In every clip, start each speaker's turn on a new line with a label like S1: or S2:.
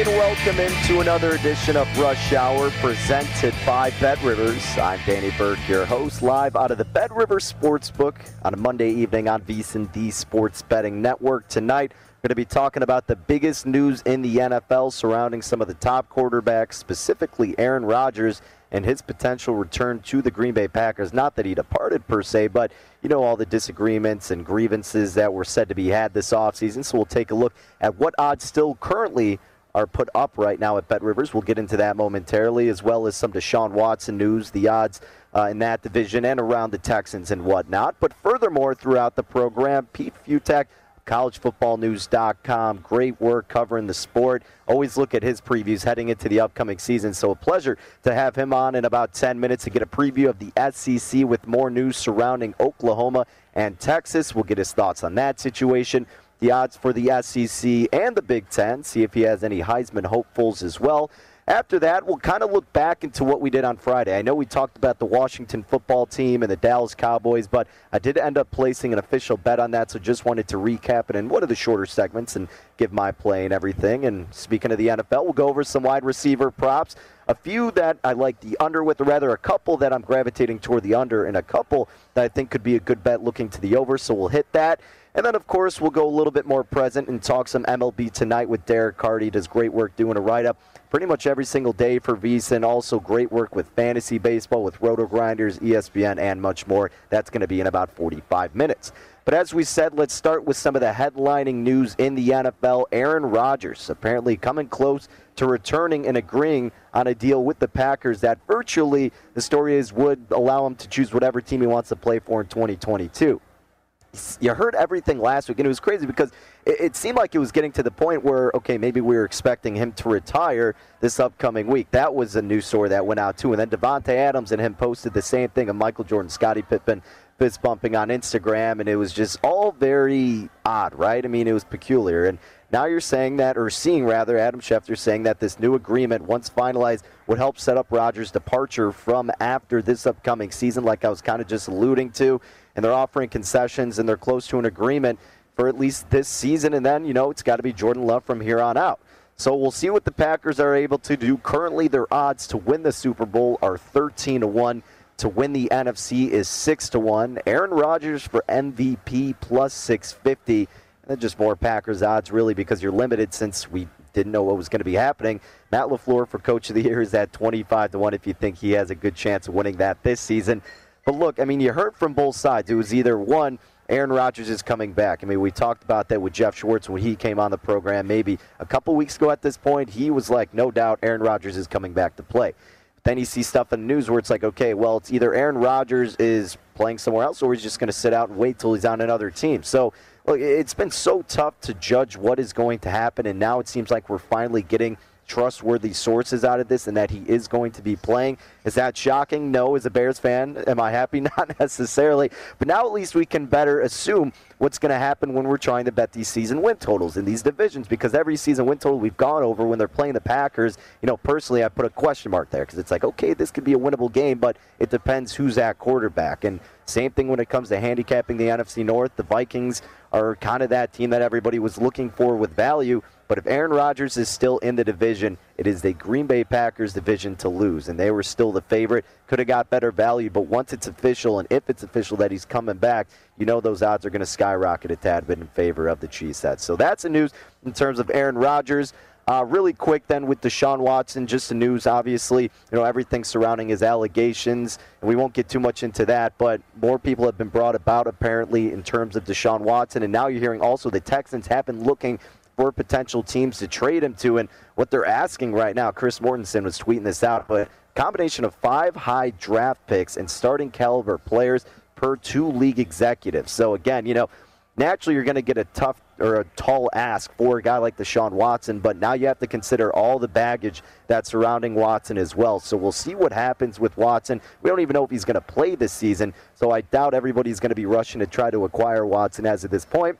S1: And welcome into another edition of Rush Hour presented by Bet Rivers. I'm Danny Burke, your host, live out of the Bet Rivers Sportsbook on a Monday evening on VSiN, the Sports Betting Network. Tonight, we're going to be talking about the biggest news in the NFL surrounding some of the top quarterbacks, specifically Aaron Rodgers and his potential return to the Green Bay Packers. Not that he departed per se, but you know all the disagreements and grievances that were said to be had this offseason. So we'll take a look at what odds still currently are put up right now at Bet Rivers. We'll get into that momentarily, as well as some Deshaun Watson news, the odds uh, in that division and around the Texans and whatnot. But furthermore, throughout the program, Pete Fiutak collegefootballnews.com. Great work covering the sport. Always look at his previews heading into the upcoming season. So a pleasure to have him on in about 10 minutes to get a preview of the SEC with more news surrounding Oklahoma and Texas. We'll get his thoughts on that situation. The odds for the SEC and the Big Ten. See if he has any Heisman hopefuls as well. After that, we'll kind of look back into what we did on Friday. I know we talked about the Washington football team and the Dallas Cowboys, but I did end up placing an official bet on that, so just wanted to recap it in one of the shorter segments and give my play and everything. And speaking of the NFL, we'll go over some wide receiver props. A few that I like the under with, or rather a couple that I'm gravitating toward the under, and a couple that I think could be a good bet looking to the over, so we'll hit that. And then, of course, we'll go a little bit more present and talk some MLB tonight with Derek. He does great work doing a write up pretty much every single day for VSiN. Also, great work with fantasy baseball, with Roto Grinders, ESPN, and much more. That's going to be in about 45 minutes. But as we said, let's start with some of the headlining news in the NFL. Aaron Rodgers apparently coming close to returning and agreeing on a deal with the Packers that virtually, the story is, would allow him to choose whatever team he wants to play for in 2022 you heard everything last week, and it was crazy because it, it, seemed like it was getting to the point where, okay, maybe we were expecting him to retire this upcoming week. That was a news story that went out too. And then Davante Adams and him posted the same thing of Michael Jordan, Scottie Pippen fist bumping on Instagram, and it was just all very odd, right? I mean, it was peculiar. And now you're saying that, or seeing rather, Adam Schefter saying that this new agreement, once finalized, would help set up Rodgers' departure from after this upcoming season, like I was kind of just alluding to and they're offering concessions and they're close to an agreement for at least this season. And then, you know, it's got to be Jordan Love from here on out. So we'll see what the Packers are able to do. Currently, their odds to win the Super Bowl are 13 to 1 to win the NFC is 6 to 1. Aaron Rodgers for MVP plus 650. And just more Packers odds, really, because you're limited since we didn't know what was going to be happening. Matt LaFleur for Coach of the Year is at 25 to 1 if you think he has a good chance of winning that this season. But look, I mean, you heard from both sides. It was either one, Aaron Rodgers is coming back. I mean, we talked about that with Jeff Schwartz when he came on the program maybe a couple weeks ago at this point. He was like, no doubt, Aaron Rodgers is coming back to play. Then you see stuff in the news where it's like, okay, well, it's either Aaron Rodgers is playing somewhere else or he's just going to sit out and wait till he's on another team. So, look, it's been so tough to judge what is going to happen, and now it seems like we're finally getting – trustworthy sources out of this and that he is going to be playing. Is that shocking? No, as a Bears fan. Am I happy? Not necessarily. But now at least we can better assume what's going to happen when we're trying to bet these season win totals in these divisions because every season win total we've gone over when they're playing the Packers, you know, personally, I put a question mark there because it's like, okay, this could be a winnable game, but it depends who's at quarterback. And same thing when it comes to handicapping the NFC North. The Vikings are kind of that team that everybody was looking for with value. But if Aaron Rodgers is still in the division, it is the Green Bay Packers division to lose. And they were still the favorite. Could have got better value, but once it's official and if it's official that he's coming back, you know those odds are going to skyrocket a tad bit in favor of the Chiefs. Cheeseheads. So that's the news in terms of Aaron Rodgers. Uh, really quick then with Deshaun Watson, just the news, obviously, you know, everything surrounding his allegations, and we won't get too much into that, but more people have been brought about apparently in terms of Deshaun Watson, and now you're hearing also the Texans have been looking for potential teams to trade him to. And what they're asking right now, Chris Mortensen was tweeting this out, but combination of five high draft picks and starting caliber players per two league executives. So again, you know, naturally you're going to get a tough or a tall ask for a guy like Deshaun Watson, but now you have to consider all the baggage that's surrounding Watson as well. So we'll see what happens with Watson. We don't even know if he's going to play this season, so I doubt everybody's going to be rushing to try to acquire Watson as of this point.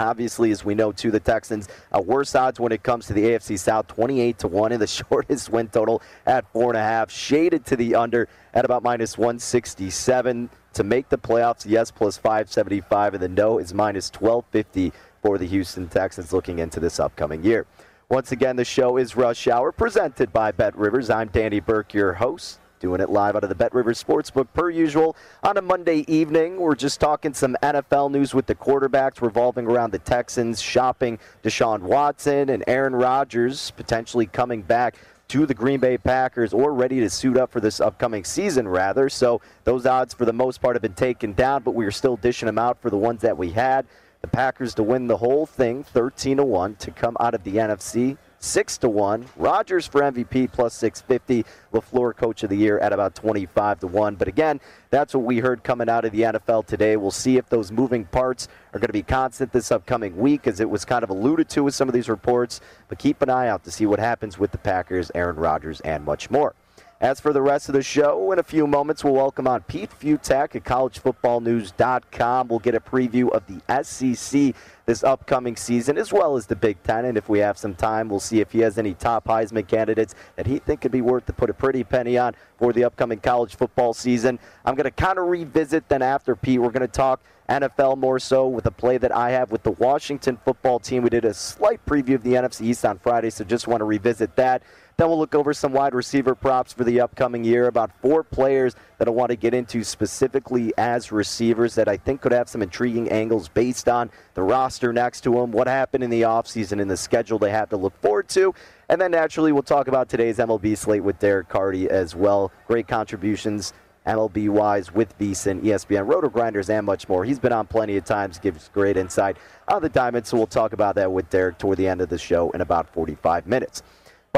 S1: Obviously, as we know, too, the Texans uh, worse odds when it comes to the AFC South, 28 to one, and the shortest win total at four and a half, shaded to the under at about minus 167 to make the playoffs. Yes, plus 575, and the no is minus 1250 for the Houston Texans looking into this upcoming year. Once again, the show is Rush Hour, presented by Bet Rivers. I'm Danny Burke, your host. Doing it live out of the Bet Rivers Sportsbook per usual on a Monday evening. We're just talking some NFL news with the quarterbacks revolving around the Texans shopping Deshaun Watson and Aaron Rodgers potentially coming back to the Green Bay Packers or ready to suit up for this upcoming season, rather. So those odds, for the most part, have been taken down, but we are still dishing them out for the ones that we had. The Packers to win the whole thing, 13 to 1, to come out of the NFC six to one. Rodgers for MVP plus 650. LaFleur Coach of the Year at about 25 to one. But again, that's what we heard coming out of the NFL today. We'll see if those moving parts are going to be constant this upcoming week, as it was kind of alluded to with some of these reports. But keep an eye out to see what happens with the Packers, Aaron Rodgers, and much more. As for the rest of the show, in a few moments, we'll welcome on Pete Fiutak at collegefootballnews.com. We'll get a preview of the SEC this upcoming season, as well as the Big Ten. And if we have some time, we'll see if he has any top Heisman candidates that he think could be worth to put a pretty penny on for the upcoming college football season. I'm going to kind of revisit then after Pete. We're going to talk NFL more so with a play that I have with the Washington football team. We did a slight preview of the NFC East on Friday, so just want to revisit that. Then we'll look over some wide receiver props for the upcoming year. About four players that I want to get into specifically as receivers that I think could have some intriguing angles based on the roster next to them, what happened in the offseason, and the schedule they have to look forward to. And then naturally, we'll talk about today's MLB slate with Derek Carty as well. Great contributions MLB wise with VSiN, ESPN, Roto Grinders, and much more. He's been on plenty of times, gives great insight on the diamond. So we'll talk about that with Derek toward the end of the show in about 45 minutes.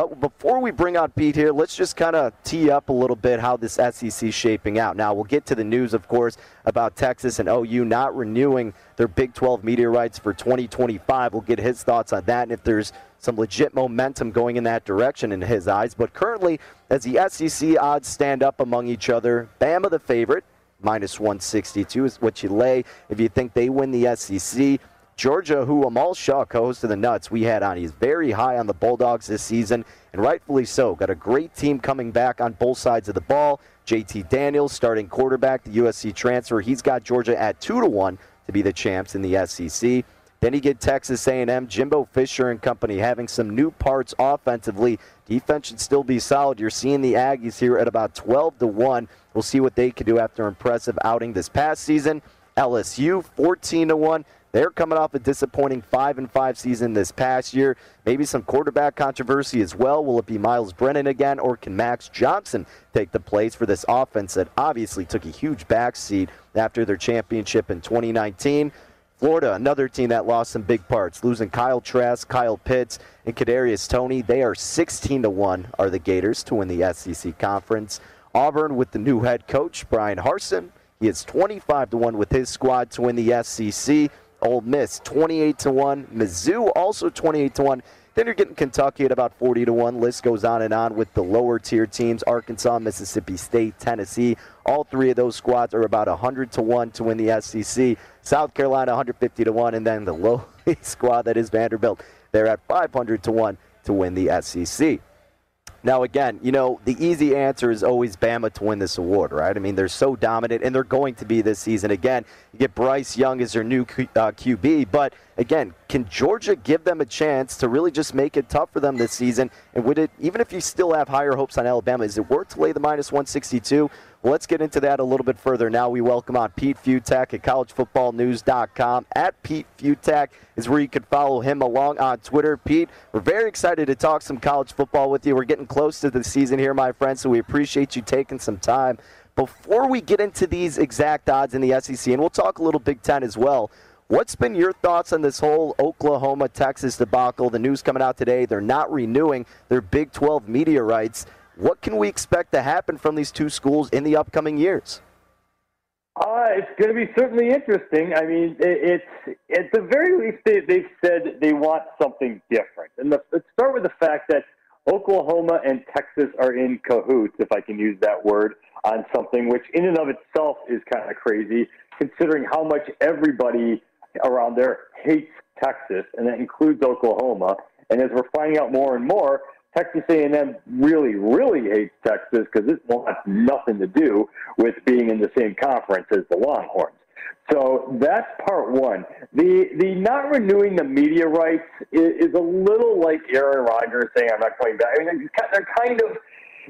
S1: But before we bring out Pete here, let's just kind of tee up a little bit how this SEC is shaping out. Now, we'll get to the news, of course, about Texas and OU not renewing their Big 12 media rights for 2025. We'll get his thoughts on that and if there's some legit momentum going in that direction in his eyes. But currently, as the SEC odds stand up among each other, Bama the favorite, minus 162 is what you lay if you think they win the SEC. Georgia, who Amal Shaw, co-host of the Nuts, we had on. He's very high on the Bulldogs this season, and rightfully so. Got a great team coming back on both sides of the ball. JT Daniels, starting quarterback, the USC transfer. He's got Georgia at two to one to be the champs in the SEC. Then you get Texas A&M, Jimbo Fisher and company having some new parts offensively. Defense should still be solid. You're seeing the Aggies here at about 12 to 1. We'll see what they can do after impressive outing this past season. LSU 14 to 1. They're coming off a disappointing 5 and 5 season this past year. Maybe some quarterback controversy as well. Will it be Myles Brennan again or can Max Johnson take the place for this offense that obviously took a huge backseat after their championship in 2019? Florida, another team that lost some big parts, losing Kyle Trask, Kyle Pitts, and Kadarius Toney. They are 16 to one. Are the Gators to win the SEC conference? Auburn with the new head coach Bryan Harsin. He is 25 to one with his squad to win the SEC. Ole Miss 28 to one. Mizzou also 28 to one. Then you're getting Kentucky at about 40 to 1. List goes on and on with the lower tier teams Arkansas, Mississippi State, Tennessee. All three of those squads are about 100 to 1 to win the SEC. South Carolina 150 to 1. And then the low squad that is Vanderbilt, they're at 500 to 1 to win the SEC. Now, again, you know, the easy answer is always Bama to win this award, right? I mean, they're so dominant, and they're going to be this season. Again, you get Bryce Young as their new uh, QB, but again, can Georgia give them a chance to really just make it tough for them this season? And would it, even if you still have higher hopes on Alabama, is it worth to lay the minus 162? Let's get into that a little bit further. Now we welcome on Pete Fiutak at collegefootballnews.com. At Pete Fiutak is where you can follow him along on Twitter. Pete, we're very excited to talk some college football with you. We're getting close to the season here, my friend, so we appreciate you taking some time. Before we get into these exact odds in the SEC, and we'll talk a little Big Ten as well, What's been your thoughts on this whole Oklahoma Texas debacle? The news coming out today, they're not renewing their Big 12 media rights. What can we expect to happen from these two schools in the upcoming years?
S2: Uh, it's going to be certainly interesting. I mean, it, it's at the very least they, they've said they want something different. And the, let's start with the fact that Oklahoma and Texas are in cahoots, if I can use that word, on something which, in and of itself, is kind of crazy, considering how much everybody around there hates Texas, and that includes Oklahoma. And as we're finding out more and more, Texas A&M really, really hates Texas because it wants nothing to do with being in the same conference as the Longhorns. So that's part one. The the not renewing the media rights is, is a little like Aaron Rodgers saying I'm not coming back. I mean, they're kind of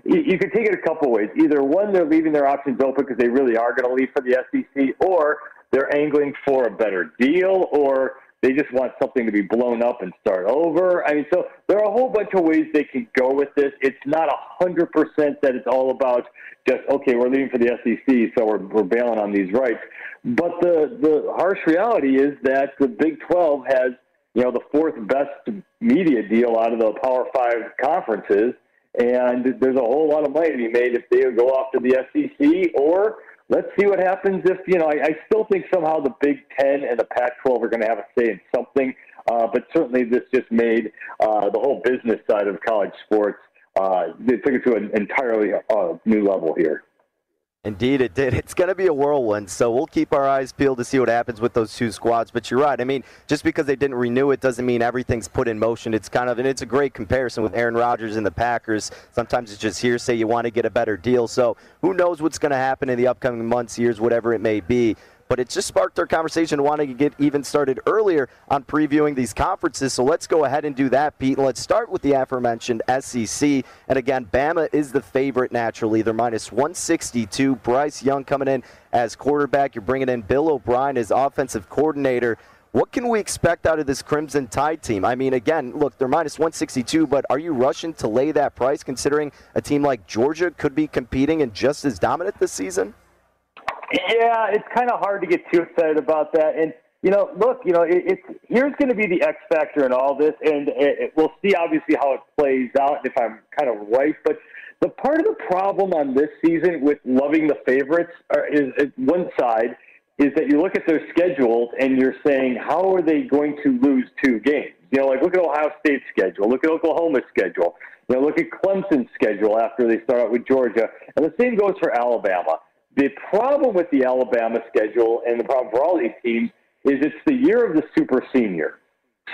S2: you could take it a couple ways. Either one, they're leaving their options open because they really are going to leave for the SEC, or they're angling for a better deal, or they just want something to be blown up and start over. I mean, so there are a whole bunch of ways they can go with this. It's not a hundred percent that it's all about just okay, we're leaving for the SEC, so we're we're bailing on these rights. But the the harsh reality is that the Big Twelve has you know the fourth best media deal out of the Power Five conferences, and there's a whole lot of money to be made if they go off to the SEC or let's see what happens if you know. I, I still think somehow the Big Ten and the Pac-12 are going to have a say in something, uh, but certainly this just made uh, the whole business side of college sports. Uh, they took it to an entirely uh, new level here.
S1: Indeed, it did. It's going to be a whirlwind, so we'll keep our eyes peeled to see what happens with those two squads. But you're right. I mean, just because they didn't renew it doesn't mean everything's put in motion. It's kind of, and it's a great comparison with Aaron Rodgers and the Packers. Sometimes it's just hearsay. You want to get a better deal. So who knows what's going to happen in the upcoming months, years, whatever it may be but it just sparked our conversation wanting to get even started earlier on previewing these conferences. So let's go ahead and do that, Pete. And let's start with the aforementioned SEC. And again, Bama is the favorite naturally. They're minus 162. Bryce Young coming in as quarterback. You're bringing in Bill O'Brien as offensive coordinator. What can we expect out of this Crimson Tide team? I mean, again, look, they're minus 162, but are you rushing to lay that price considering a team like Georgia could be competing and just as dominant this season?
S2: Yeah, it's kind of hard to get too excited about that. And you know, look, you know, it, it's here's going to be the X factor in all this, and it, it, we'll see obviously how it plays out if I'm kind of right. But the part of the problem on this season with loving the favorites are, is, is one side is that you look at their schedules and you're saying how are they going to lose two games? You know, like look at Ohio State's schedule, look at Oklahoma's schedule, you know, look at Clemson's schedule after they start out with Georgia, and the same goes for Alabama. The problem with the Alabama schedule and the problem for all these teams is it's the year of the super senior.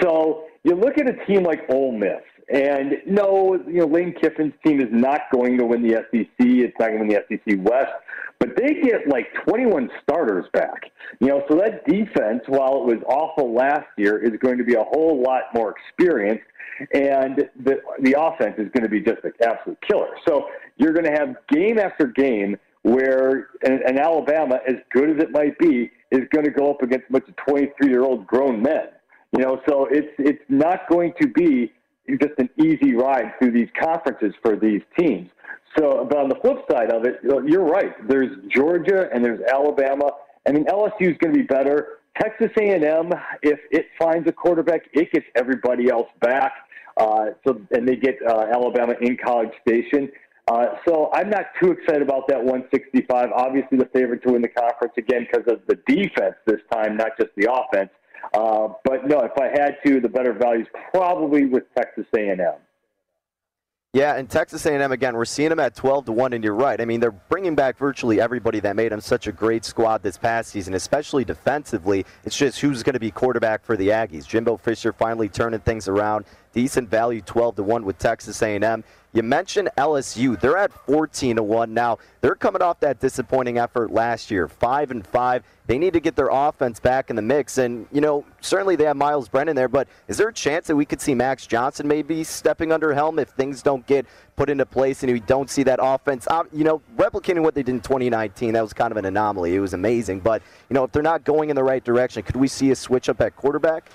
S2: So you look at a team like Ole Miss, and no, you know Lane Kiffin's team is not going to win the SEC. It's not going to win the SEC West. but they get like 21 starters back. You know, so that defense, while it was awful last year, is going to be a whole lot more experienced, and the the offense is going to be just an absolute killer. So you're going to have game after game where an, Alabama, as good as it might be, is going to go up against a bunch of 23 year old grown men. You know, so it's it's not going to be just an easy ride through these conferences for these teams. So, but on the flip side of it, you're right. There's Georgia and there's Alabama. I mean, LSU is going to be better. Texas A&M, if it finds a quarterback, it gets everybody else back. Uh, so, and they get uh, Alabama in College Station. Uh, so I'm not too excited about that 165. Obviously, the favorite to win the conference again because of the defense this time, not just the offense. Uh, but no, if I had to, the better value is probably with Texas A&M.
S1: Yeah, and Texas A&M again, we're seeing them at 12 to one, and you're right. I mean, they're bringing back virtually everybody that made them such a great squad this past season, especially defensively. It's just who's going to be quarterback for the Aggies. Jimbo Fisher finally turning things around. Decent value, 12 to one with Texas A&M. You mentioned LSU. They're at 14 to 1 now. They're coming off that disappointing effort last year, 5 and 5. They need to get their offense back in the mix and, you know, certainly they have Myles Brennan there, but is there a chance that we could see Max Johnson maybe stepping under helm if things don't get put into place and we don't see that offense, uh, you know, replicating what they did in 2019? That was kind of an anomaly. It was amazing, but, you know, if they're not going in the right direction, could we see a switch up at quarterback?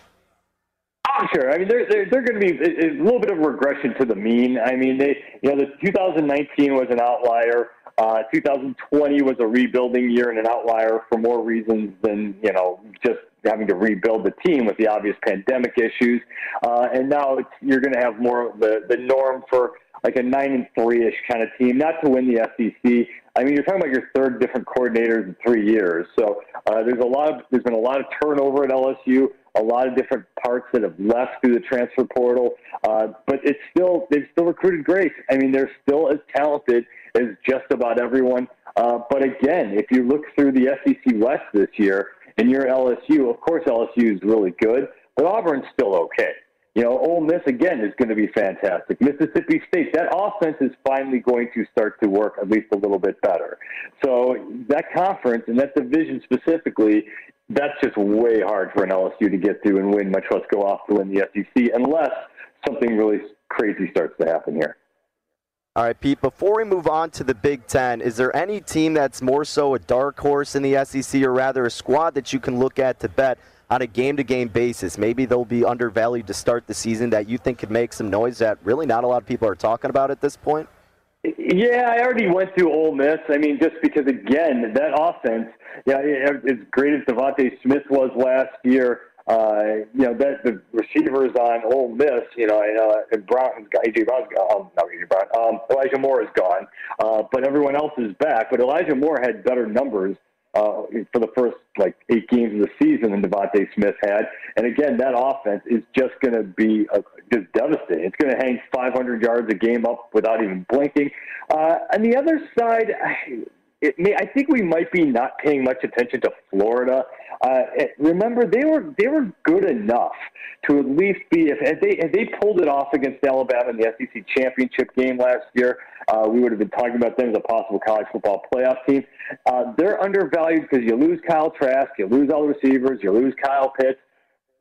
S2: Sure. I mean, they're they're, they're going to be a, a little bit of regression to the mean. I mean, they you know, the 2019 was an outlier. Uh, 2020 was a rebuilding year and an outlier for more reasons than you know just having to rebuild the team with the obvious pandemic issues. Uh, and now you're going to have more of the the norm for like a nine and three ish kind of team, not to win the SEC. I mean, you're talking about your third different coordinators in three years. So uh, there's a lot of there's been a lot of turnover at LSU a lot of different parts that have left through the transfer portal. Uh, but it's still they've still recruited great. I mean, they're still as talented as just about everyone. Uh, but again, if you look through the SEC West this year and you're LSU, of course LSU is really good, but Auburn's still okay. You know, Ole Miss again is going to be fantastic. Mississippi State, that offense is finally going to start to work at least a little bit better. So that conference and that division specifically that's just way hard for an LSU to get through and win, much less go off to win the SEC, unless something really crazy starts to happen here.
S1: All right, Pete, before we move on to the Big Ten, is there any team that's more so a dark horse in the SEC or rather a squad that you can look at to bet on a game to game basis? Maybe they'll be undervalued to start the season that you think could make some noise that really not a lot of people are talking about at this point?
S2: Yeah, I already went through Ole Miss. I mean, just because again, that offense, yeah, as great as DeVonta Smith was last year, uh, you know that the receivers on Ole Miss, you know, and, uh, and Brown, AJ Brown's gone, um, not AJ Brown, um, Elijah Moore is gone, uh, but everyone else is back. But Elijah Moore had better numbers uh, for the first like eight games of the season than DeVonta Smith had. And again, that offense is just going to be uh, just devastating. It's going to hang 500 yards a game up without even blinking. Uh, on the other side, it may, I think we might be not paying much attention to Florida. Uh, remember, they were they were good enough to at least be if, they they pulled it off against Alabama in the SEC championship game last year, uh, we would have been talking about them as a possible college football playoff team. Uh, they're undervalued because you lose Kyle Trask, you lose all the receivers, you lose Kyle Pitts.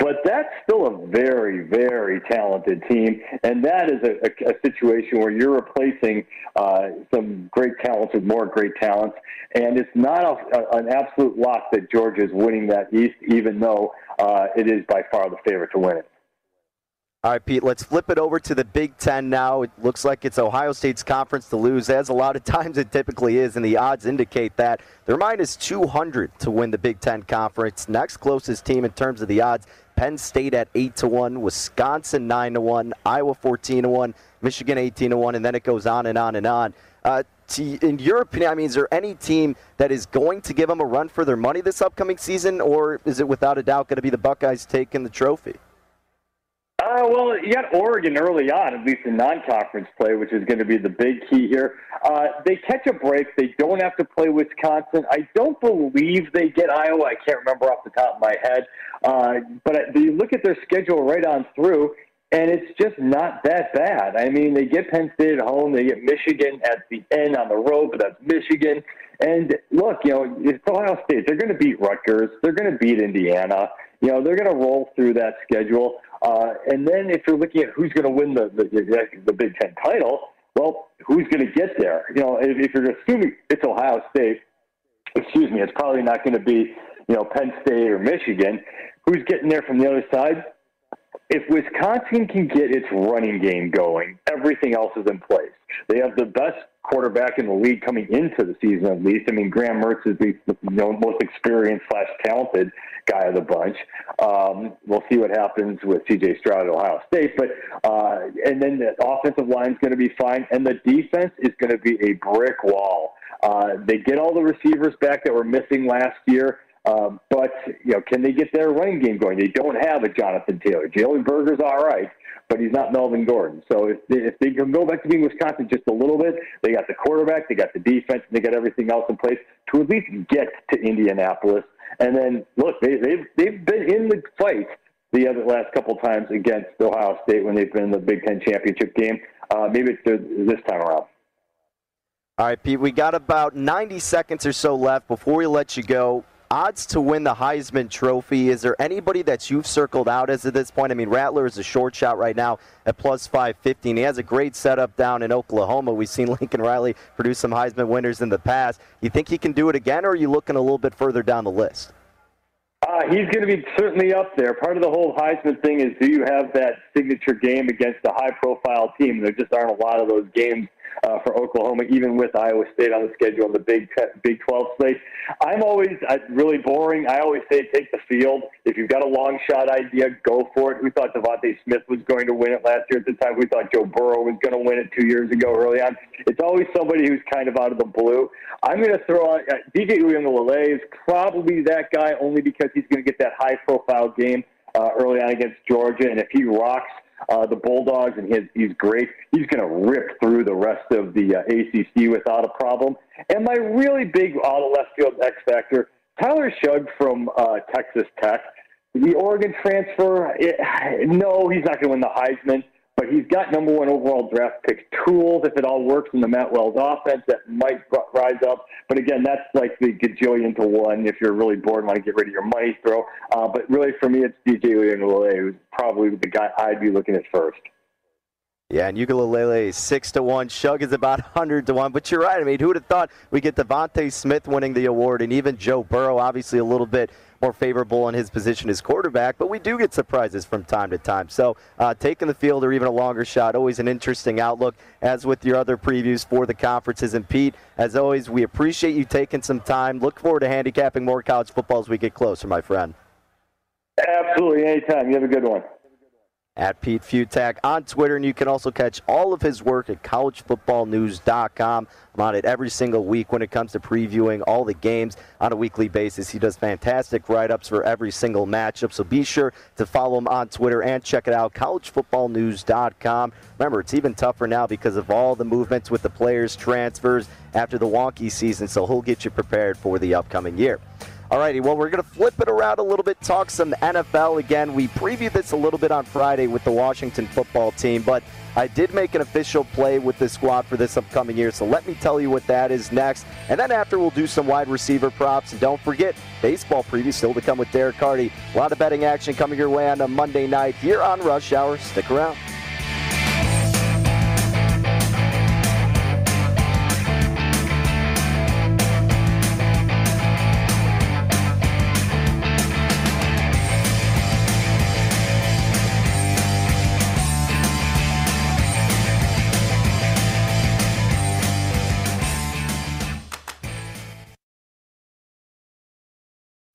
S2: But that's still a very, very talented team, and that is a, a, a situation where you're replacing uh, some great talents with more great talents, and it's not a, an absolute lock that Georgia is winning that East, even though uh, it is by far the favorite to win it.
S1: All right, Pete, let's flip it over to the Big Ten now. It looks like it's Ohio State's conference to lose, as a lot of times it typically is, and the odds indicate that. They're minus 200 to win the Big Ten conference. Next closest team in terms of the odds, Penn State at 8 to 1, Wisconsin 9 to 1, Iowa 14 to 1, Michigan 18 to 1, and then it goes on and on and on. Uh, to, in your opinion, I mean, is there any team that is going to give them a run for their money this upcoming season, or is it without a doubt going to be the Buckeyes taking the trophy?
S2: Well, you got Oregon early on, at least in non-conference play, which is going to be the big key here. Uh, they catch a break. They don't have to play Wisconsin. I don't believe they get Iowa. I can't remember off the top of my head. Uh, but you look at their schedule right on through. and it's just not that bad. I mean, they get Penn State at home, they get Michigan at the end on the road, but that's Michigan. And look, you know, it's Ohio State. They're going to beat Rutgers. They're going to beat Indiana. You know, they're going to roll through that schedule. Uh, and then if you're looking at who's going to win the, the the Big Ten title, well, who's going to get there? You know, if, if you're assuming it's Ohio State, excuse me, it's probably not going to be you know Penn State or Michigan. Who's getting there from the other side? If Wisconsin can get its running game going, everything else is in place. They have the best quarterback in the league coming into the season, at least. I mean, Graham Mertz is the you know, most experienced slash talented guy of the bunch. Um, we'll see what happens with C.J. Stroud at Ohio State, but uh, and then the offensive line is going to be fine, and the defense is going to be a brick wall. Uh, they get all the receivers back that were missing last year. Um, but you know, can they get their running game going? They don't have a Jonathan Taylor. Jalen Berger's all right, but he's not Melvin Gordon. So if they, if they can go back to being Wisconsin just a little bit, they got the quarterback, they got the defense, they got everything else in place to at least get to Indianapolis. And then look, they, they've they've been in the fight the other last couple times against Ohio State when they've been in the Big Ten championship game. Uh, maybe it's this time around.
S1: All right, Pete, we got about 90 seconds or so left before we let you go odds to win the Heisman Trophy. Is there anybody that you've circled out as at this point? I mean, Rattler is a short shot right now at plus 550, and he has a great setup down in Oklahoma. We've seen Lincoln Riley produce some Heisman winners in the past. You think he can do it again, or are you looking a little bit further down the list?
S2: Uh, he's going to be certainly up there. Part of the whole Heisman thing is do you have that signature game against a high profile team? There just aren't a lot of those games uh, for Oklahoma, even with Iowa State on the schedule in the Big Big 12 slate. I'm always I, really boring. I always say take the field. If you've got a long shot idea, go for it. We thought DeVonta Smith was going to win it last year at the time. We thought Joe Burrow was going to win it two years ago early on. It's always somebody who's kind of out of the blue. I'm going to throw out uh, DJ Uiagalelei is probably that guy only because he's going to get that high profile game uh, early on against Georgia, and if he rocks uh, the Bulldogs, and his, he's great. He's going to rip through the rest of the uh, ACC without a problem. And my really big out left field X factor, Tyler Shough from uh, Texas Tech. The Oregon transfer, it, no, he's not going to win the Heisman but he's got number one overall draft pick tools if it all works in the Matt Wells offense that might rise up. But again, that's like the gajillion to one if you're really bored and want to get rid of your money throw. Uh, but really, for me, it's DJ Uiagalelei, who's probably the guy I'd be looking at first.
S1: Yeah, and Uiagalelei is six to one. Shough is about hundred to one. But you're right. I mean, who would have thought we get DeVonta Smith winning the award, and even Joe Burrow, obviously a little bit more favorable in his position as quarterback, but we do get surprises from time to time. So uh, taking the field or even a longer shot, always an interesting outlook, as with your other previews for the conferences. And Pete, as always, we appreciate you taking some time. Look forward to handicapping more college football as we get closer, my friend.
S2: Absolutely, anytime. You have a good one
S1: at Pete Fiutak on Twitter, and you can also catch all of his work at collegefootballnews.com. I'm on it every single week when it comes to previewing all the games on a weekly basis. He does fantastic write ups for every single matchup, so be sure to follow him on Twitter and check it out, collegefootballnews.com. Remember, it's even tougher now because of all the movements with the players' transfers after the wonky season, so he'll get you prepared for the upcoming year. Alrighty, well, we're going to flip it around a little bit, talk some NFL again. We previewed this a little bit on Friday with the Washington football team, but I did make an official play with the squad for this upcoming year, so let me tell you what that is next. And then after, we'll do some wide receiver props. And don't forget, baseball preview still to come with Derek Carty. A lot of betting action coming your way on a Monday night here on Rush Hour. Stick around.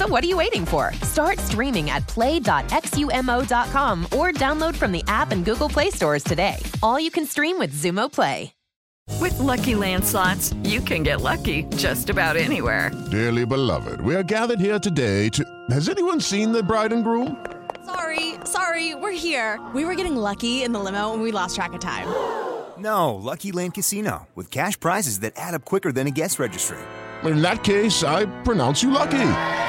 S3: So what are you waiting for? Start streaming at play.xumo.com or download from the app and Google Play stores today. All you can stream with Xumo Play.
S4: With lucky landslots, you can get lucky just about anywhere.
S5: Dearly beloved, we are gathered here today to. Has anyone seen the bride and groom?
S6: Sorry, sorry, we're here. We were getting lucky in the limo and we lost track of time.
S7: No, Lucky Land Casino, with cash prizes that add up quicker than a guest registry.
S5: In that case, I pronounce you lucky.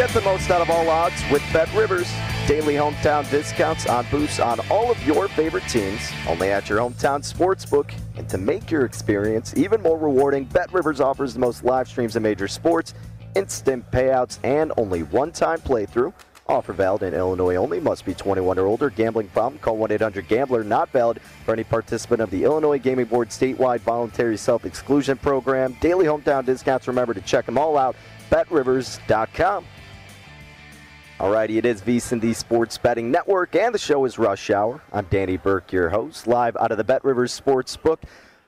S1: Get the most out of all odds with Bet Rivers. Daily hometown discounts on boosts on all of your favorite teams, only at your hometown sportsbook. And to make your experience even more rewarding, Bet Rivers offers the most live streams of major sports, instant payouts, and only one-time playthrough. Offer valid in Illinois only. Must be 21 or older. Gambling problem? Call 1-800-GAMBLER. Not valid for any participant of the Illinois Gaming Board statewide voluntary self-exclusion program. Daily hometown discounts. Remember to check them all out. BetRivers.com. Alrighty, it is VSiN, the Sports Betting Network, and the show is Rush Hour. I'm Danny Burke, your host, live out of the Bet Rivers Sportsbook.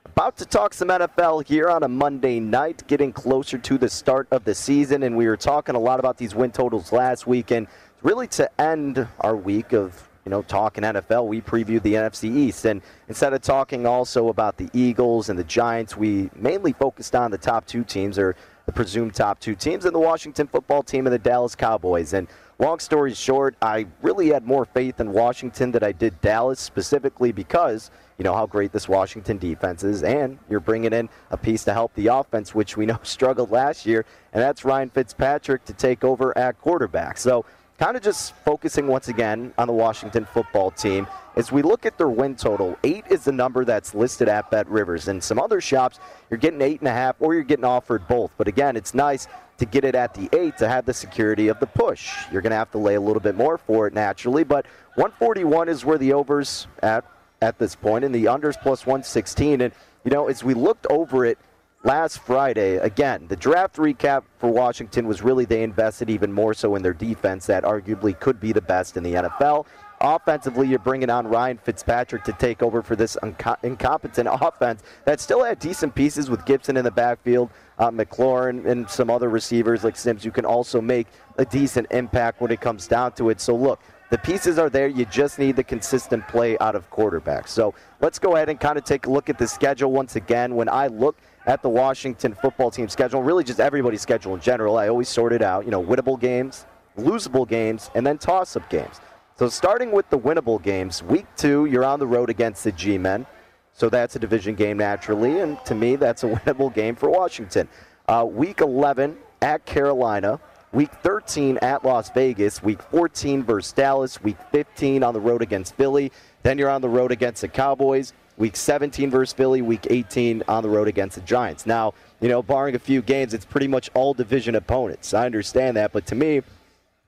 S1: About to talk some NFL here on a Monday night, getting closer to the start of the season, and we were talking a lot about these win totals last week, and really to end our week of you know talking NFL, we previewed the NFC East, and instead of talking also about the Eagles and the Giants, we mainly focused on the top two teams, or the presumed top two teams, and the Washington Football Team and the Dallas Cowboys, and Long story short, I really had more faith in Washington than I did Dallas, specifically because you know how great this Washington defense is, and you're bringing in a piece to help the offense, which we know struggled last year, and that's Ryan Fitzpatrick to take over at quarterback. So, kind of just focusing once again on the Washington football team. As we look at their win total, eight is the number that's listed at Bet Rivers. And some other shops, you're getting eight and a half, or you're getting offered both. But again, it's nice to get it at the eight to have the security of the push. You're going to have to lay a little bit more for it naturally, but 141 is where the overs at at this point, and the unders plus 116. And you know, as we looked over it last Friday, again, the draft recap for Washington was really they invested even more so in their defense that arguably could be the best in the NFL. Offensively, you're bringing on Ryan Fitzpatrick to take over for this incompetent offense that still had decent pieces with Gibson in the backfield, uh, McLaurin, and some other receivers like Sims. You can also make a decent impact when it comes down to it. So, look, the pieces are there. You just need the consistent play out of quarterbacks. So, let's go ahead and kind of take a look at the schedule once again. When I look at the Washington football team schedule, really just everybody's schedule in general, I always sort it out. You know, winnable games, losable games, and then toss up games. So starting with the winnable games, week two, you're on the road against the G-Men. So that's a division game naturally, and to me, that's a winnable game for Washington. Uh, week 11 at Carolina. Week 13 at Las Vegas. Week 14 versus Dallas. Week 15 on the road against Philly. Then you're on the road against the Cowboys. Week 17 versus Philly. Week 18 on the road against the Giants. Now, you know, barring a few games, it's pretty much all division opponents. I understand that, but to me,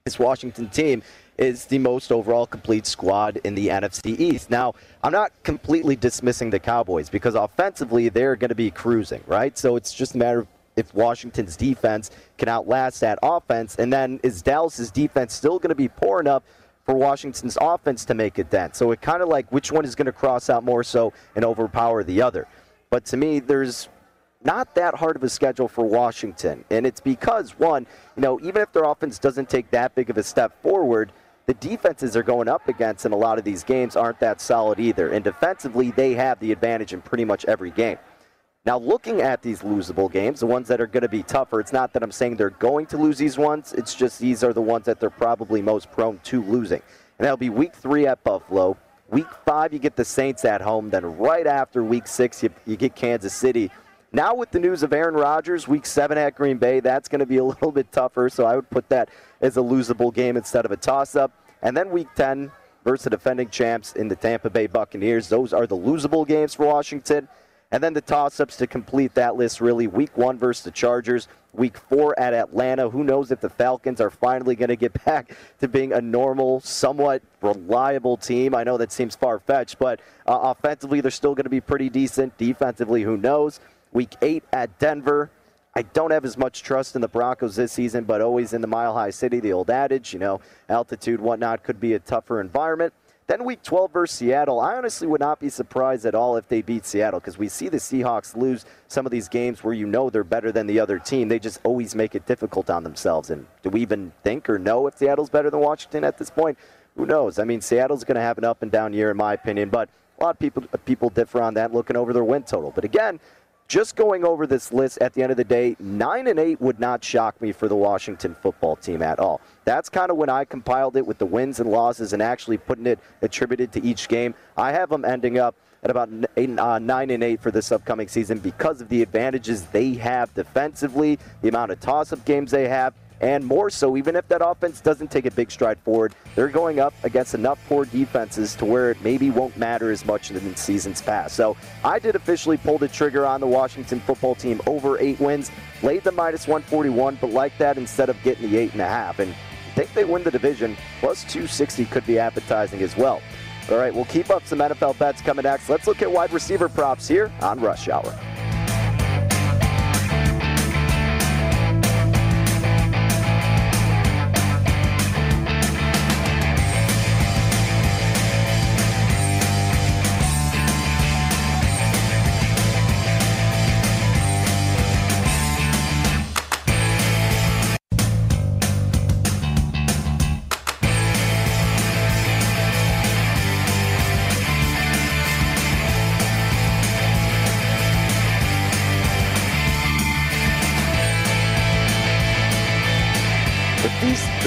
S1: this Washington team is the most overall complete squad in the NFC East. Now, I'm not completely dismissing the Cowboys because offensively they're going to be cruising, right? So it's just a matter of if Washington's defense can outlast that offense, and then is Dallas's defense still going to be poor enough for Washington's offense to make a dent? So it kind of like which one is going to cross out more so and overpower the other. But to me, there's not that hard of a schedule for Washington. And it's because, one, you know, even if their offense doesn't take that big of a step forward, the defenses they're going up against in a lot of these games aren't that solid either. And defensively, they have the advantage in pretty much every game. Now, looking at these losable games, the ones that are going to be tougher, it's not that I'm saying they're going to lose these ones. It's just these are the ones that they're probably most prone to losing. And that'll be week three at Buffalo. Week five, you get the Saints at home. Then right after week six, you, you get Kansas City. Now, with the news of Aaron Rodgers, week seven at Green Bay, that's going to be a little bit tougher. So I would put that as a losable game instead of a toss up. And then week 10 versus the defending champs in the Tampa Bay Buccaneers. Those are the losable games for Washington. And then the toss ups to complete that list really week one versus the Chargers, week four at Atlanta. Who knows if the Falcons are finally going to get back to being a normal, somewhat reliable team? I know that seems far fetched, but uh, offensively, they're still going to be pretty decent. Defensively, who knows? Week eight at Denver. I don't have as much trust in the Broncos this season, but always in the Mile High City, the old adage, you know, altitude, whatnot, could be a tougher environment. Then week 12 versus Seattle, I honestly would not be surprised at all if they beat Seattle because we see the Seahawks lose some of these games where you know they're better than the other team. They just always make it difficult on themselves. And do we even think or know if Seattle's better than Washington at this point? Who knows? I mean, Seattle's going to have an up and down year, in my opinion, but a lot of people people differ on that looking over their win total. But again, just going over this list at the end of the day, nine and eight would not shock me for the Washington football team at all. That's kind of when I compiled it with the wins and losses and actually putting it attributed to each game. I have them ending up at about eight, uh, nine and eight for this upcoming season because of the advantages they have defensively, the amount of toss-up games they have, and more so, even if that offense doesn't take a big stride forward, they're going up against enough poor defenses to where it maybe won't matter as much in the seasons past. So I did officially pull the trigger on the Washington football team over eight wins, laid the minus 141, but like that instead of getting the eight and a half. And I think they win the division. Plus 260 could be appetizing as well. All right, we'll keep up some NFL bets coming next. Let's look at wide receiver props here on Rush Hour.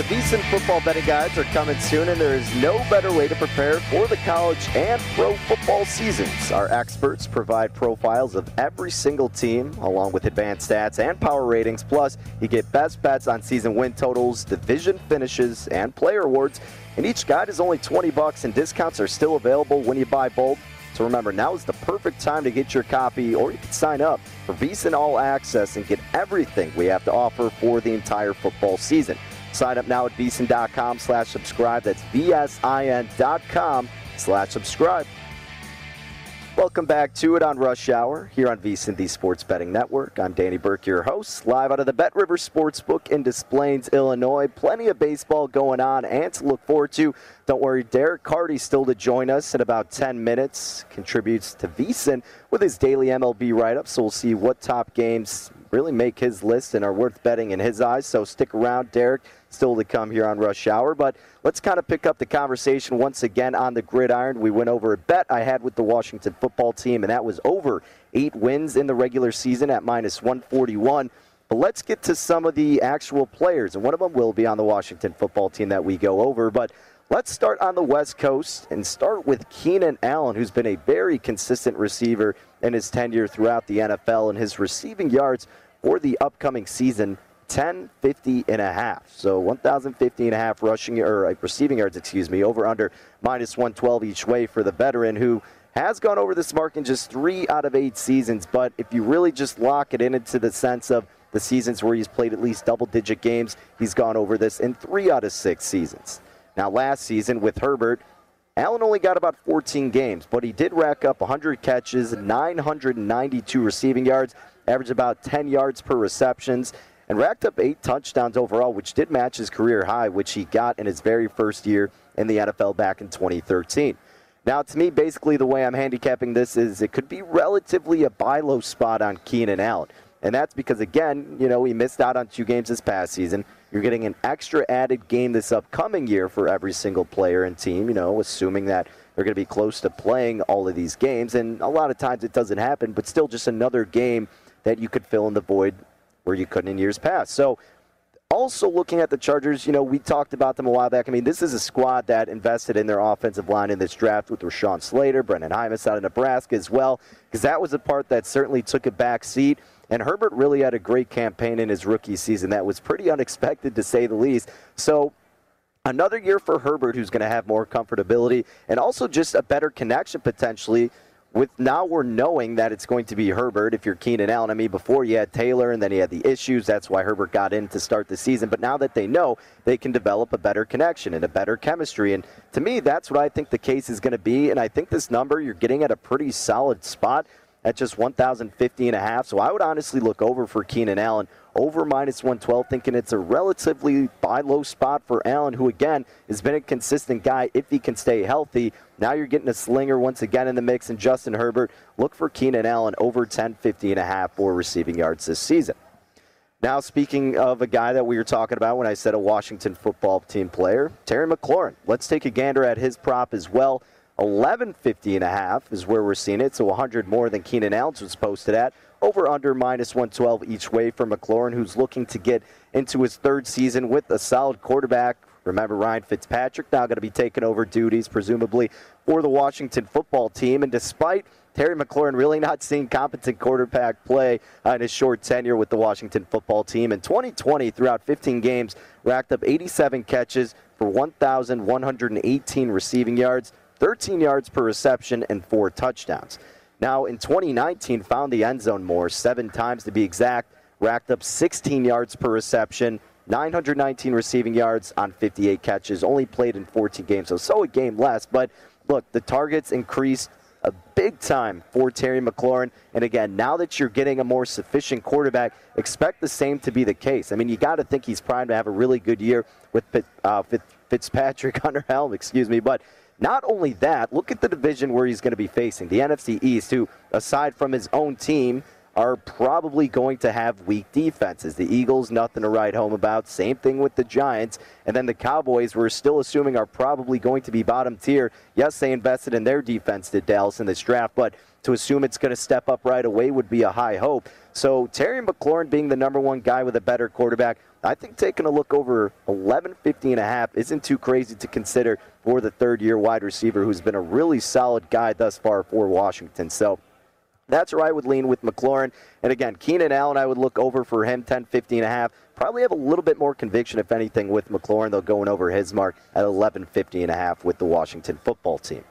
S1: VSiN football betting guides are coming soon, and there is no better way to prepare for the college and pro football seasons. Our experts provide profiles of every single team, along with advanced stats and power ratings. Plus, you get best bets on season win totals, division finishes, and player awards. And each guide is only 20 bucks, and discounts are still available when you buy both. So remember, now is the perfect time to get your copy, or you can sign up for VSiN All Access and get everything we have to offer for the entire football season. Sign up now at vsin.com slash subscribe. That's vsin.com slash subscribe. Welcome back to it on Rush Hour here on VSiN, the Sports Betting Network. I'm Danny Burke, your host, live out of the Bet River Sportsbook in Des Plaines, Illinois. Plenty of baseball going on and to look forward to. Don't worry, Derek Carty still to join us in about 10 minutes. Contributes to VSiN with his daily MLB write-up, so we'll see what top games really make his list and are worth betting in his eyes. So stick around, Derek still to come here on Rush Hour. But let's kind of pick up the conversation once again on the gridiron. We went over a bet I had with the Washington football team, and that was over eight wins in the regular season at minus 141. But let's get to some of the actual players, and one of them will be on the Washington football team that we go over. But let's start on the West Coast and start with Keenan Allen, who's been a very consistent receiver in his tenure throughout the NFL, and his receiving yards for the upcoming season 1050 and a half. So 1,050 and a half rushing or uh, receiving yards, excuse me, over under minus 112 each way for the veteran who has gone over this mark in just three out of eight seasons. But if you really just lock it in into the sense of the seasons where he's played at least double digit games, he's gone over this in three out of six seasons. Now, last season with Herbert, Allen only got about 14 games, but he did rack up 100 catches, 992 receiving yards, averaged about 10 yards per receptions and racked up eight touchdowns overall, which did match his career high, which he got in his very first year in the NFL back in 2013. Now, to me, basically the way I'm handicapping this is it could be relatively a buy low spot on Keenan Allen. And that's because, again, you know, he missed out on two games this past season. You're getting an extra added game this upcoming year for every single player and team, you know, assuming that they're going to be close to playing all of these games. And a lot of times it doesn't happen, but still just another game that you could fill in the void where you couldn't in years past. So also, looking at the Chargers, you know, we talked about them a while back. I mean, this is a squad that invested in their offensive line in this draft with Rashawn Slater, Brenden Jaimes out of Nebraska as well, because that was a part that certainly took a back seat. And Herbert really had a great campaign in his rookie season. That was pretty unexpected to say the least. So, another year for Herbert, who's going to have more comfortability and also just a better connection potentially with now we're knowing that it's going to be Herbert if you're Keenan Allen. I mean, before you had Taylor and then he had the issues. That's why Herbert got in to start the season. But now that they know, they can develop a better connection and a better chemistry. And to me, that's what I think the case is going to be. And I think this number, you're getting at a pretty solid spot at just 1,050 and a half. So I would honestly look over for Keenan Allen over minus 112, thinking it's a relatively buy low spot for Allen, who again has been a consistent guy if he can stay healthy. Now you're getting a slinger once again in the mix, and Justin Herbert. Look for Keenan Allen over 10, 50 and a half for receiving yards this season. Now, speaking of a guy that we were talking about when I said a Washington football team player, Terry McLaurin. Let's take a gander at his prop as well. 1150 and a half is where we're seeing it, so 100 more than Keenan Allen was posted at. Over under minus 112 each way for McLaurin, who's looking to get into his third season with a solid quarterback. Remember, Ryan Fitzpatrick now going to be taking over duties, presumably, for the Washington football team. And despite Terry McLaurin really not seeing competent quarterback play in his short tenure with the Washington football team. In 2020, throughout 15 games, racked up 87 catches for 1,118 receiving yards, 13 yards per reception, and four touchdowns. Now, in 2019, found the end zone more, seven times to be exact, racked up 16 yards per reception, 919 receiving yards on 58 catches, only played in 14 games, so so a game less. But look, the targets increased a big time for Terry McLaurin. And again, now that you're getting a more sufficient quarterback, expect the same to be the case. I mean, you got to think he's primed to have a really good year with uh, Fitzpatrick under helm, excuse me. But not only that, look at the division where he's going to be facing the NFC East, who, aside from his own team, are probably going to have weak defenses. The Eagles, nothing to write home about. Same thing with the Giants. And then the Cowboys, we're still assuming are probably going to be bottom tier. Yes, they invested in their defense, did Dallas, in this draft, but to assume it's going to step up right away would be a high hope. So Terry McLaurin being the number one guy with a better quarterback, I think taking a look over 11, 50 and a half isn't too crazy to consider for the third year wide receiver who's been a really solid guy thus far for Washington. So that's where I would lean with McLaurin. And again, Keenan Allen, I would look over for him 10, 50 and a half. Probably have a little bit more conviction, if anything, with McLaurin. They'll going over his mark at 11, 50 and a half with the Washington football team.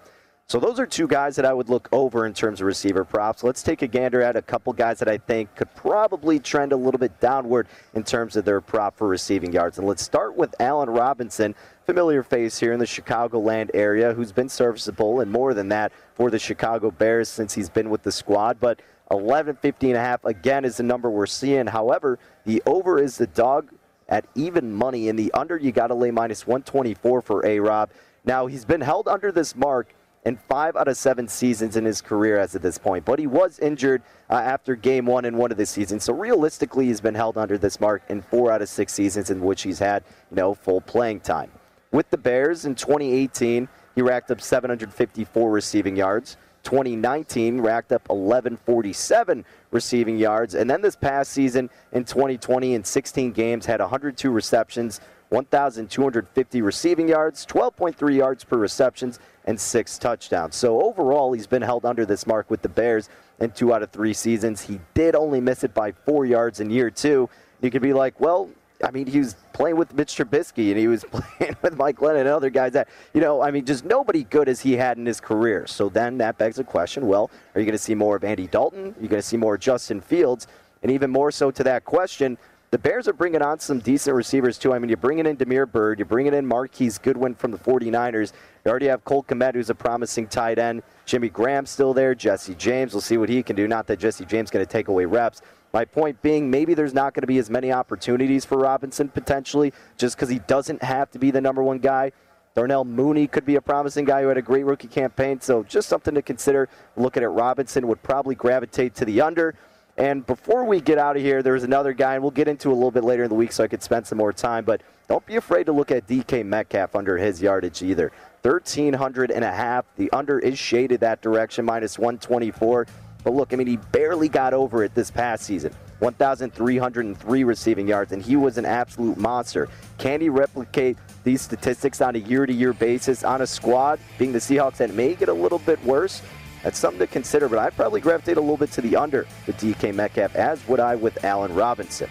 S1: So those are two guys that I would look over in terms of receiver props. Let's take a gander at a couple guys that I think could probably trend a little bit downward in terms of their prop for receiving yards. And let's start with Allen Robinson, familiar face here in the Chicagoland area, who's been serviceable and more than that for the Chicago Bears since he's been with the squad. But 11, 15 and a half again is the number we're seeing. However, the over is the dog at even money, and the under you got to lay minus 124 for A Rob. Now he's been held under this mark in five out of seven seasons in his career as of this point. But he was injured uh, after game one in one of the seasons. So realistically, he's been held under this mark in four out of six seasons in which he's had know full playing time. With the Bears in 2018, he racked up 754 receiving yards. 2019 racked up 1147 receiving yards. And then this past season in 2020, in 16 games, had 102 receptions, 1,250 receiving yards, 12.3 yards per receptions, and six touchdowns. So overall, he's been held under this mark with the Bears in two out of three seasons. He did only miss it by four yards in year two. You could be like, well, I mean, he was playing with Mitch Trubisky and he was playing with Mike Glennon and other guys that, you know, I mean, just nobody good as he had in his career. So then that begs the question well, are you going to see more of Andy Dalton? Are you going to see more Justin Fields? And even more so to that question, the Bears are bringing on some decent receivers, too. I mean, you're bringing in Damiere Byrd, you're bringing in Marquise Goodwin from the 49ers. You already have Cole Kmet, who's a promising tight end. Jimmy Graham still there. Jesse James, we'll see what he can do. Not that Jesse James is going to take away reps. My point being, maybe there's not going to be as many opportunities for Robinson potentially, just because he doesn't have to be the number one guy. Darnell Mooney could be a promising guy who had a great rookie campaign, so just something to consider. Looking at Robinson would probably gravitate to the under. And before we get out of here, there's another guy, and we'll get into a little bit later in the week so I could spend some more time. But don't be afraid to look at DK Metcalf under his yardage either. 1,300 and a half. The under is shaded that direction, minus 124. But look, I mean, he barely got over it this past season. 1,303 receiving yards, and he was an absolute monster. Can he replicate these statistics on a year to year basis on a squad, being the Seahawks that may get a little bit worse? That's something to consider, but I'd probably gravitate a little bit to the under with DK Metcalf, as would I with Allen Robinson.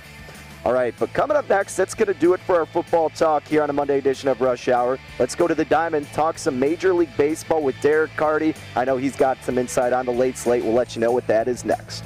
S1: All right, but coming up next, that's going to do it for our football talk here on a Monday edition of Rush Hour. Let's go to the Diamond, talk some Major League Baseball with Derek Carty. I know he's got some insight on the late slate. We'll let you know what that is next.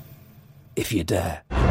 S8: if you dare.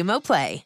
S3: Play.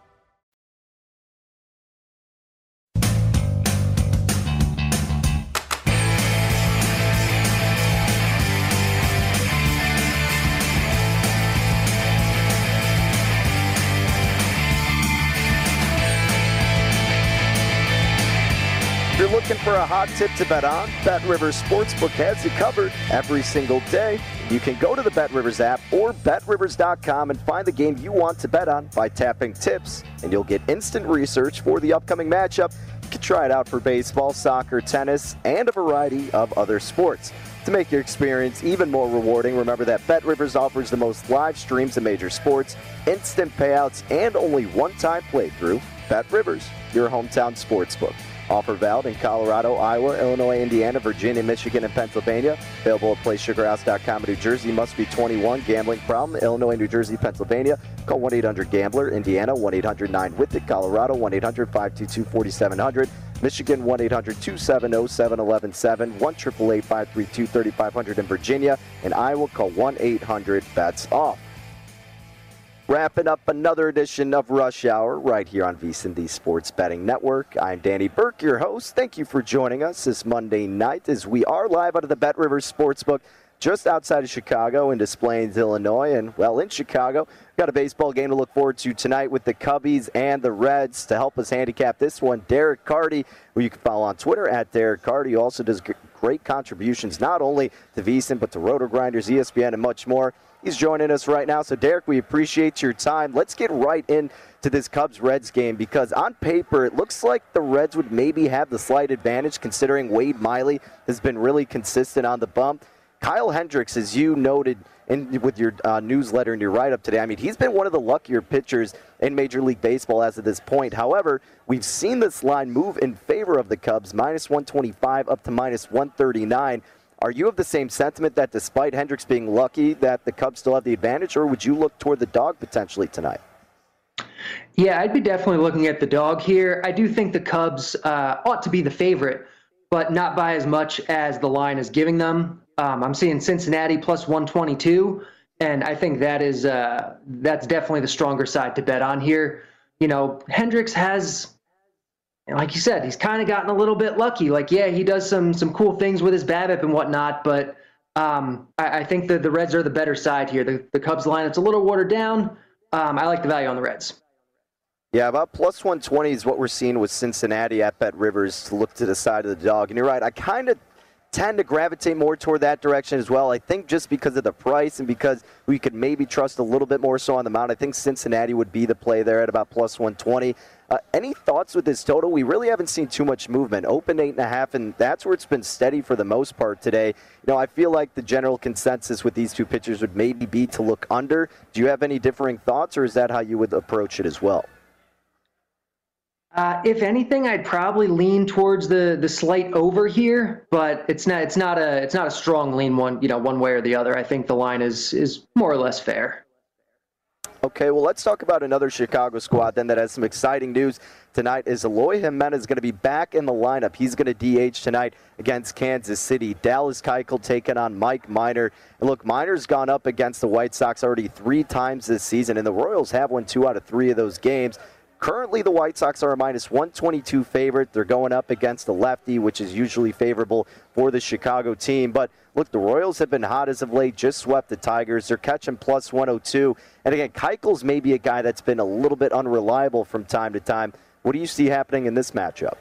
S1: Looking for a hot tip to bet on, Bet Rivers Sportsbook has you covered every single day. You can go to the Bet Rivers app or betrivers.com and find the game you want to bet on by tapping tips, and you'll get instant research for the upcoming matchup. You can try it out for baseball, soccer, tennis, and a variety of other sports. To make your experience even more rewarding, remember that Bet Rivers offers the most live streams of major sports, instant payouts, and only one-time playthrough. Bet Rivers, your hometown sportsbook. Offer valid in Colorado, Iowa, Illinois, Indiana, Virginia, Michigan, and Pennsylvania. Available at PlaySugarHouse.com in New Jersey. Must be 21. Gambling problem? Illinois, New Jersey, Pennsylvania. Call 1-800-GAMBLER. Indiana, 1-800-9-WITH-IT. Colorado, 1-800-522-4700. Michigan, 1-800-270-7117. 1-888-532-3500 in Virginia. In Iowa, call 1-800-BETS-OFF. Wrapping up another edition of Rush Hour right here on VSiN, the Sports Betting Network. I'm Danny Burke, your host. Thank you for joining us this Monday night as we are live out of the Bet Rivers Sportsbook just outside of Chicago in Des Plaines, Illinois. And, well, in Chicago, got a baseball game to look forward to tonight with the Cubbies and the Reds. To help us handicap this one, Derek Carty, who you can follow on Twitter at Derek Carty, also does great contributions not only to VSiN but to RotoGrinders, ESPN, and much more. He's joining us right now. So, Derek, we appreciate your time. Let's get right into this Cubs Reds game because on paper, it looks like the Reds would maybe have the slight advantage considering Wade Miley has been really consistent on the bump. Kyle Hendricks, as you noted in, with your uh, newsletter and your write up today, I mean, he's been one of the luckier pitchers in Major League Baseball as of this point. However, we've seen this line move in favor of the Cubs, minus 125 up to minus 139. Are you of the same sentiment that despite Hendricks being lucky, that the Cubs still have the advantage, or would you look toward the dog potentially tonight?
S9: Yeah, I'd be definitely looking at the dog here. I do think the Cubs uh, ought to be the favorite, but not by as much as the line is giving them. Um, I'm seeing Cincinnati plus 122, and I think that is uh, that's definitely the stronger side to bet on here. You know, Hendricks has and like you said, he's kind of gotten a little bit lucky. Like, yeah, he does some some cool things with his BABIP and whatnot, but um, I, I, think that the Reds are the better side here. The, the Cubs line, it's a little watered down. Um, I like the value on the Reds.
S1: Yeah, about plus 120 is what we're seeing with Cincinnati at Bet Rivers to look to the side of the dog. And you're right, I kind of tend to gravitate more toward that direction as well. I think just because of the price and because we could maybe trust a little bit more so on the mount, I think Cincinnati would be the play there at about plus 120. Uh, any thoughts with this total? We really haven't seen too much movement. Open eight and a half, and that's where it's been steady for the most part today. You know, I feel like the general consensus with these two pitchers would maybe be to look under. Do you have any differing thoughts, or is that how you would approach it as well?
S9: Uh, if anything, I'd probably lean towards the the slight over here, but it's not it's not a it's not a strong lean one you know one way or the other. I think the line is is more or less fair.
S1: Okay, well, let's talk about another Chicago squad then that has some exciting news tonight. Is Eloy Jimenez going to be back in the lineup? He's going to DH tonight against Kansas City. Dallas Keuchel taking on Mike Minor. And look, Minor's gone up against the White Sox already three times this season, and the Royals have won two out of three of those games. Currently, the White Sox are a minus 122 favorite. They're going up against the lefty, which is usually favorable for the Chicago team. But look, the Royals have been hot as of late, just swept the Tigers. They're catching plus 102. And again, Keuchel's maybe a guy that's been a little bit unreliable from time to time. What do you see happening in this matchup?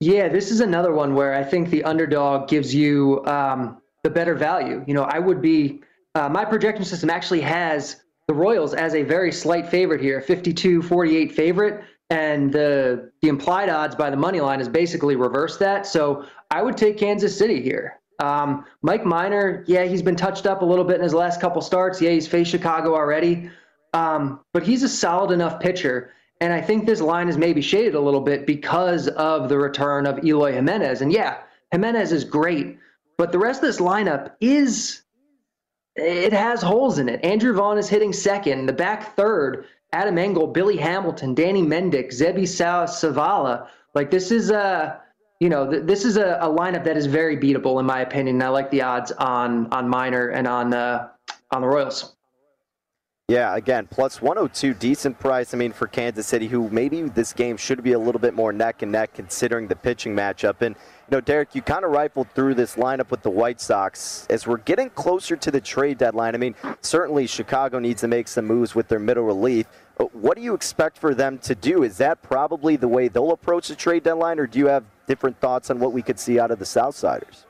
S9: Yeah, this is another one where I think the underdog gives you um, the better value. You know, I would be, uh, my projection system actually has the Royals as a very slight favorite here, 52 48 favorite. And the, the implied odds by the money line is basically reverse that. So I would take Kansas City here. Um, Mike Minor, yeah, he's been touched up a little bit in his last couple starts. Yeah, he's faced Chicago already. Um, but he's a solid enough pitcher. And I think this line is maybe shaded a little bit because of the return of Eloy Jimenez. And yeah, Jimenez is great, but the rest of this lineup is it has holes in it. Andrew Vaughn is hitting second. The back third, Adam Engel, Billy Hamilton, Danny Mendick, Seby Zavala. Like this is a, you know, th- this is a, a, lineup that is very beatable in my opinion. I like the odds on on Minor and on uh, on the Royals.
S1: Yeah, again, plus 102, decent price. I mean, for Kansas City, who maybe this game should be a little bit more neck and neck considering the pitching matchup. And know, Derek, you kind of rifled through this lineup with the White Sox. As we're getting closer to the trade deadline, I mean, certainly Chicago needs to make some moves with their middle relief. What do you expect for them to do? Is that probably the way they'll approach the trade deadline, or do you have different thoughts on what we could see out of the Southsiders?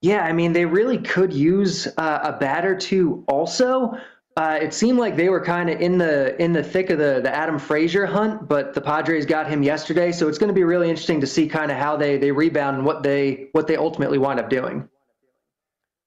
S9: Yeah, I mean, they really could use uh, a bat or two also. Uh, it seemed like they were kind of in the in the thick of the the Adam Frazier hunt, but the Padres got him yesterday, so it's going to be really interesting to see kind of how they they rebound and what they what they ultimately wind up doing.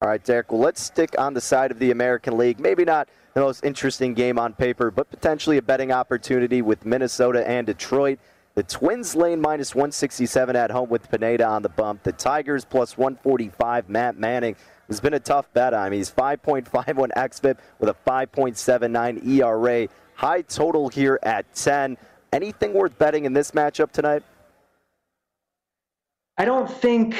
S1: All right, Derek. Well, let's stick on the side of the American League. Maybe not the most interesting game on paper, but potentially a betting opportunity with Minnesota and Detroit. The Twins lane minus 167 at home with Pineda on the bump. The Tigers plus 145. Matt Manning has been a tough bet on him. He's 5.51 xFIP with a 5.79 ERA. High total here at 10. Anything worth betting in this matchup tonight?
S9: I don't think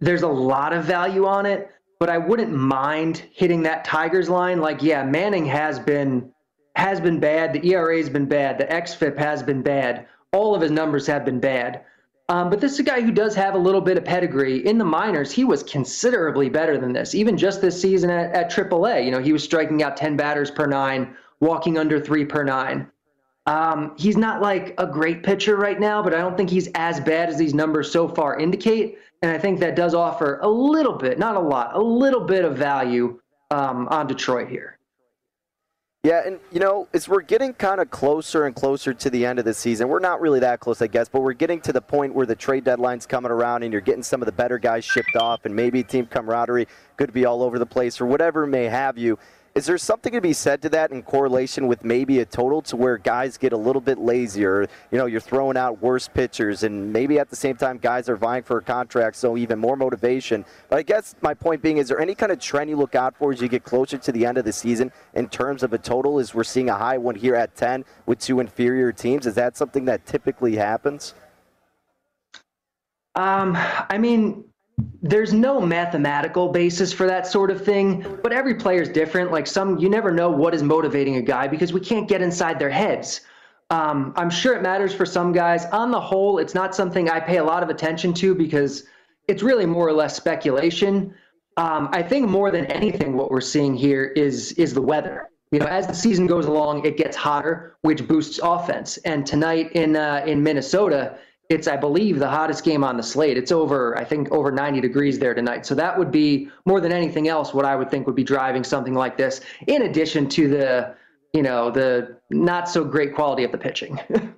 S9: there's a lot of value on it, but I wouldn't mind hitting that Tigers line. Like, yeah, Manning has been has been bad. The ERA has been bad. The xFIP has been bad. All of his numbers have been bad. Um, but this is a guy who does have a little bit of pedigree. In the minors, he was considerably better than this. Even just this season at, at AAA, you know, he was striking out 10 batters per nine, walking under three per nine. Um, he's not like a great pitcher right now, but I don't think he's as bad as these numbers so far indicate. And I think that does offer a little bit, not a lot, a little bit of value um, on Detroit here.
S1: Yeah, and you know, as we're getting kind of closer and closer to the end of the season, we're not really that close, I guess, but we're getting to the point where the trade deadline's coming around and you're getting some of the better guys shipped off, and maybe team camaraderie could be all over the place or whatever may have you. Is there something to be said to that in correlation with maybe a total to where guys get a little bit lazier? You know, you're throwing out worse pitchers, and maybe at the same time, guys are vying for a contract, so even more motivation. But I guess my point being, is there any kind of trend you look out for as you get closer to the end of the season in terms of a total? Is we're seeing a high one here at 10 with two inferior teams? Is that something that typically happens?
S9: Um, I mean, there's no mathematical basis for that sort of thing, but every player is different. Like some, you never know what is motivating a guy because we can't get inside their heads. Um, I'm sure it matters for some guys. On the whole, it's not something I pay a lot of attention to because it's really more or less speculation. Um, I think more than anything, what we're seeing here is is the weather. You know, as the season goes along, it gets hotter, which boosts offense. And tonight in uh, in Minnesota, it's I believe the hottest game on the slate. It's over I think over 90 degrees there tonight. So that would be more than anything else what I would think would be driving something like this in addition to the you know the not so great quality of the pitching.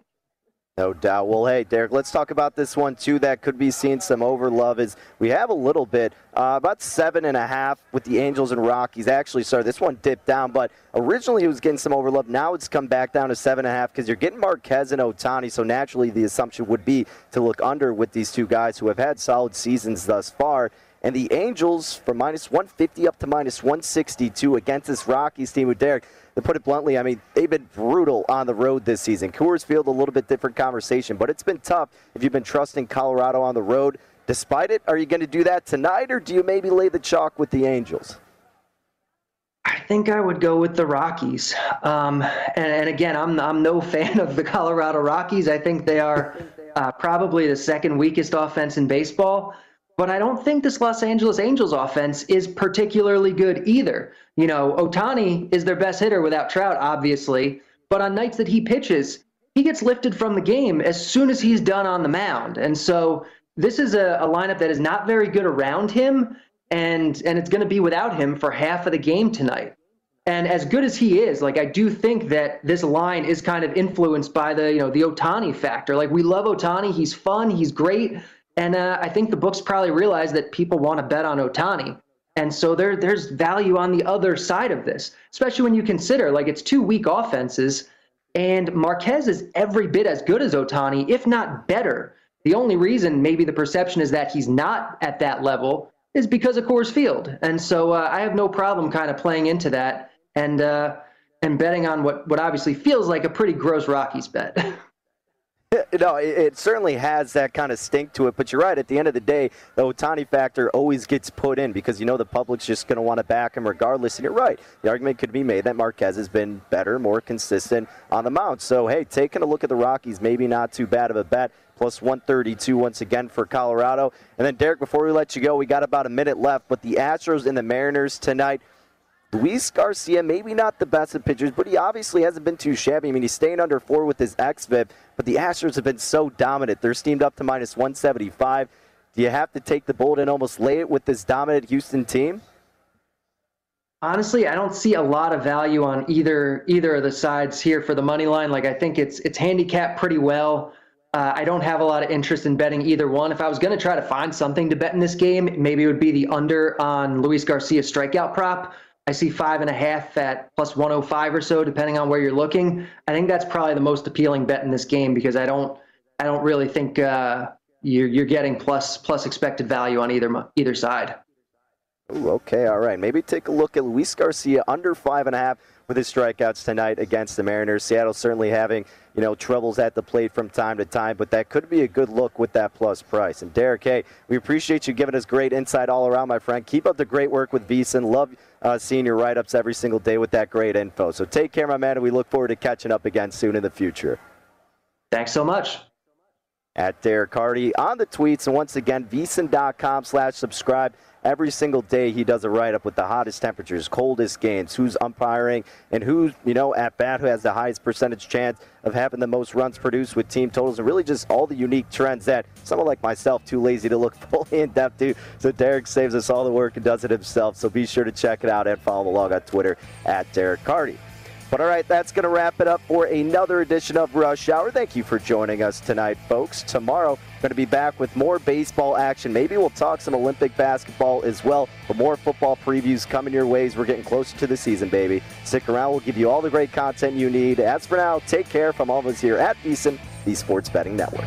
S1: No doubt. Well, hey, Derek, let's talk about this one too. That could be seeing some overlove. Is we have a little bit, uh, about seven and a half with the Angels and Rockies. Actually, sorry, this one dipped down, but originally it was getting some overlove. Now it's come back down to seven and a half because you're getting Marquez and Ohtani. So naturally, the assumption would be to look under with these two guys who have had solid seasons thus far. And the Angels from minus 150 up to minus 162 against this Rockies team with Derek to put it bluntly, I mean, they've been brutal on the road this season. Coors Field, a little bit different conversation, but it's been tough if you've been trusting Colorado on the road. Despite it, are you going to do that tonight, or do you maybe lay the chalk with the Angels?
S9: I think I would go with the Rockies. Um, and, and, again, I'm I'm no fan of the Colorado Rockies. I think they are uh, probably the second weakest offense in baseball. But I don't think this Los Angeles Angels offense is particularly good either. You know, Ohtani is their best hitter without Trout, obviously. But on nights that he pitches, he gets lifted from the game as soon as he's done on the mound. And so this is a, a lineup that is not very good around him, and and it's going to be without him for half of the game tonight. And as good as he is, like I do think that this line is kind of influenced by the you know the Ohtani factor. Like we love Ohtani, he's fun, he's great, and uh, I think the books probably realize that people want to bet on Ohtani. And so there, there's value on the other side of this, especially when you consider like it's two weak offenses, and Marquez is every bit as good as Ohtani, if not better. The only reason maybe the perception is that he's not at that level is because of Coors Field, and so uh, I have no problem kind of playing into that and uh, and betting on what what obviously feels like a pretty gross Rockies bet.
S1: No, it, certainly has that kind of stink to it. But you're right. At the end of the day, the Ohtani factor always gets put in because you know the public's just going to want to back him regardless. And you're right. The argument could be made that Marquez has been better, more consistent on the mound. So hey, taking a look at the Rockies, maybe not too bad of a bet. Plus 132 once again for Colorado. And then Derek, before we let you go, we got about a minute left. But the Astros and the Mariners tonight. Luis Garcia, maybe not the best of pitchers, but he obviously hasn't been too shabby. I mean, he's staying under four with his xFIP, but the Astros have been so dominant. They're steamed up to minus 175. Do you have to take the bold and almost lay it with this dominant Houston team?
S9: Honestly, I don't see a lot of value on either either of the sides here for the money line. Like I think it's it's handicapped pretty well. Uh, I don't have a lot of interest in betting either one. If I was going to try to find something to bet in this game, maybe it would be the under on Luis Garcia's strikeout prop. I see five and a half at plus 105 or so, depending on where you're looking. I think that's probably the most appealing bet in this game because I don't, I don't really think uh, you're you're getting plus plus expected value on either either side.
S1: Ooh, okay, all right. Maybe take a look at Luis Garcia under five and a half with his strikeouts tonight against the Mariners. Seattle certainly having you know troubles at the plate from time to time, but that could be a good look with that plus price. And Derek, hey, we appreciate you giving us great insight all around, my friend. Keep up the great work with VSiN. Love uh, seeing your write-ups every single day with that great info. So take care, my man, and we look forward to catching up again soon in the future.
S9: Thanks so much.
S1: At Derek Carty on the tweets, and once again, VSiN.com slash subscribe every single day he does a write up with the hottest temperatures, coldest games, who's umpiring, and who's, you know, at bat, who has the highest percentage chance of having the most runs produced with team totals, and really just all the unique trends that someone like myself, too lazy to look fully in depth to. So Derek saves us all the work and does it himself. So be sure to check it out and follow along on Twitter at Derek Carty. But all right, that's going to wrap it up for another edition of Rush Hour. Thank you for joining us tonight, folks. Tomorrow, going to be back with more baseball action. Maybe we'll talk some Olympic basketball as well, but more football previews coming your ways. We're getting closer to the season, baby. Stick around. We'll give you all the great content you need. As for now, take care from all of us here at VSiN, the Sports Betting Network.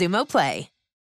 S3: Xumo Play.